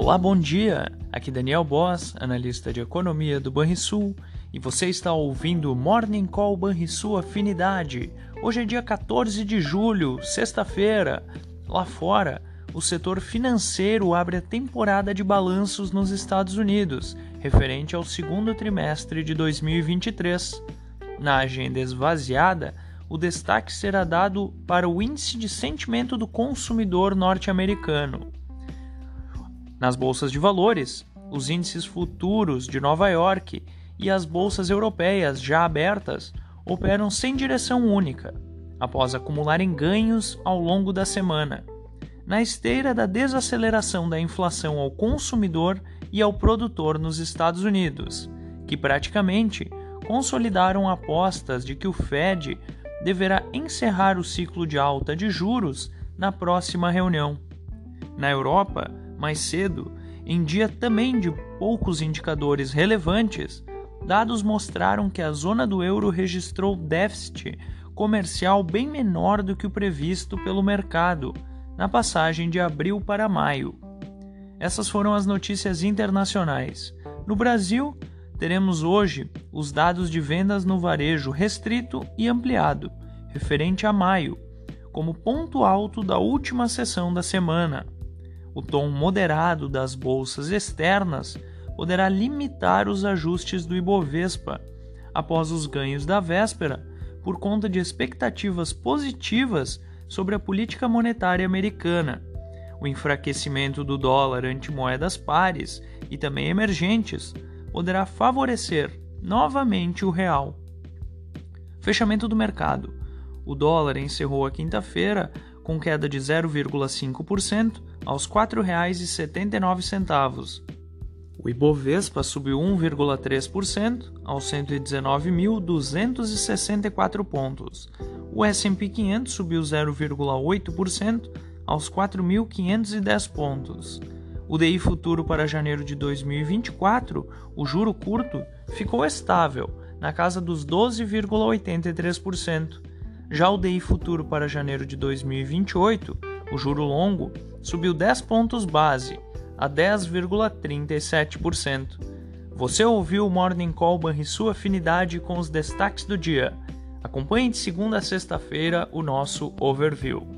Olá, bom dia! Aqui Daniel Boss, analista de economia do Banrisul, e você está ouvindo o Morning Call Banrisul Afinidade. Hoje é dia 14 de julho, sexta-feira. Lá fora, o setor financeiro abre a temporada de balanços nos Estados Unidos, referente ao segundo trimestre de 2023. Na agenda esvaziada, o destaque será dado para o índice de sentimento do consumidor norte-americano. Nas bolsas de valores, os índices futuros de Nova York e as bolsas europeias já abertas operam sem direção única, após acumularem ganhos ao longo da semana, na esteira da desaceleração da inflação ao consumidor e ao produtor nos Estados Unidos, que praticamente consolidaram apostas de que o Fed deverá encerrar o ciclo de alta de juros na próxima reunião. Na Europa, mais cedo, em dia também de poucos indicadores relevantes, dados mostraram que a zona do euro registrou déficit comercial bem menor do que o previsto pelo mercado na passagem de abril para maio. Essas foram as notícias internacionais. No Brasil, teremos hoje os dados de vendas no varejo restrito e ampliado, referente a maio, como ponto alto da última sessão da semana. O tom moderado das bolsas externas poderá limitar os ajustes do Ibovespa após os ganhos da véspera por conta de expectativas positivas sobre a política monetária americana. O enfraquecimento do dólar ante moedas pares e também emergentes poderá favorecer novamente o real. Fechamento do mercado. O dólar encerrou a quinta-feira com queda de 0,5% aos R$ 4,79. O Ibovespa subiu 1,3% aos 119.264 pontos. O S&P 500 subiu 0,8% aos 4.510 pontos. O DI futuro para janeiro de 2024, o juro curto, ficou estável, na casa dos 12,83%. Já o DI futuro para janeiro de 2028, o juro longo, subiu 10 pontos base a 10,37%. Você ouviu o Morning Call sua Afinidade com os destaques do dia. Acompanhe de segunda a sexta-feira o nosso overview.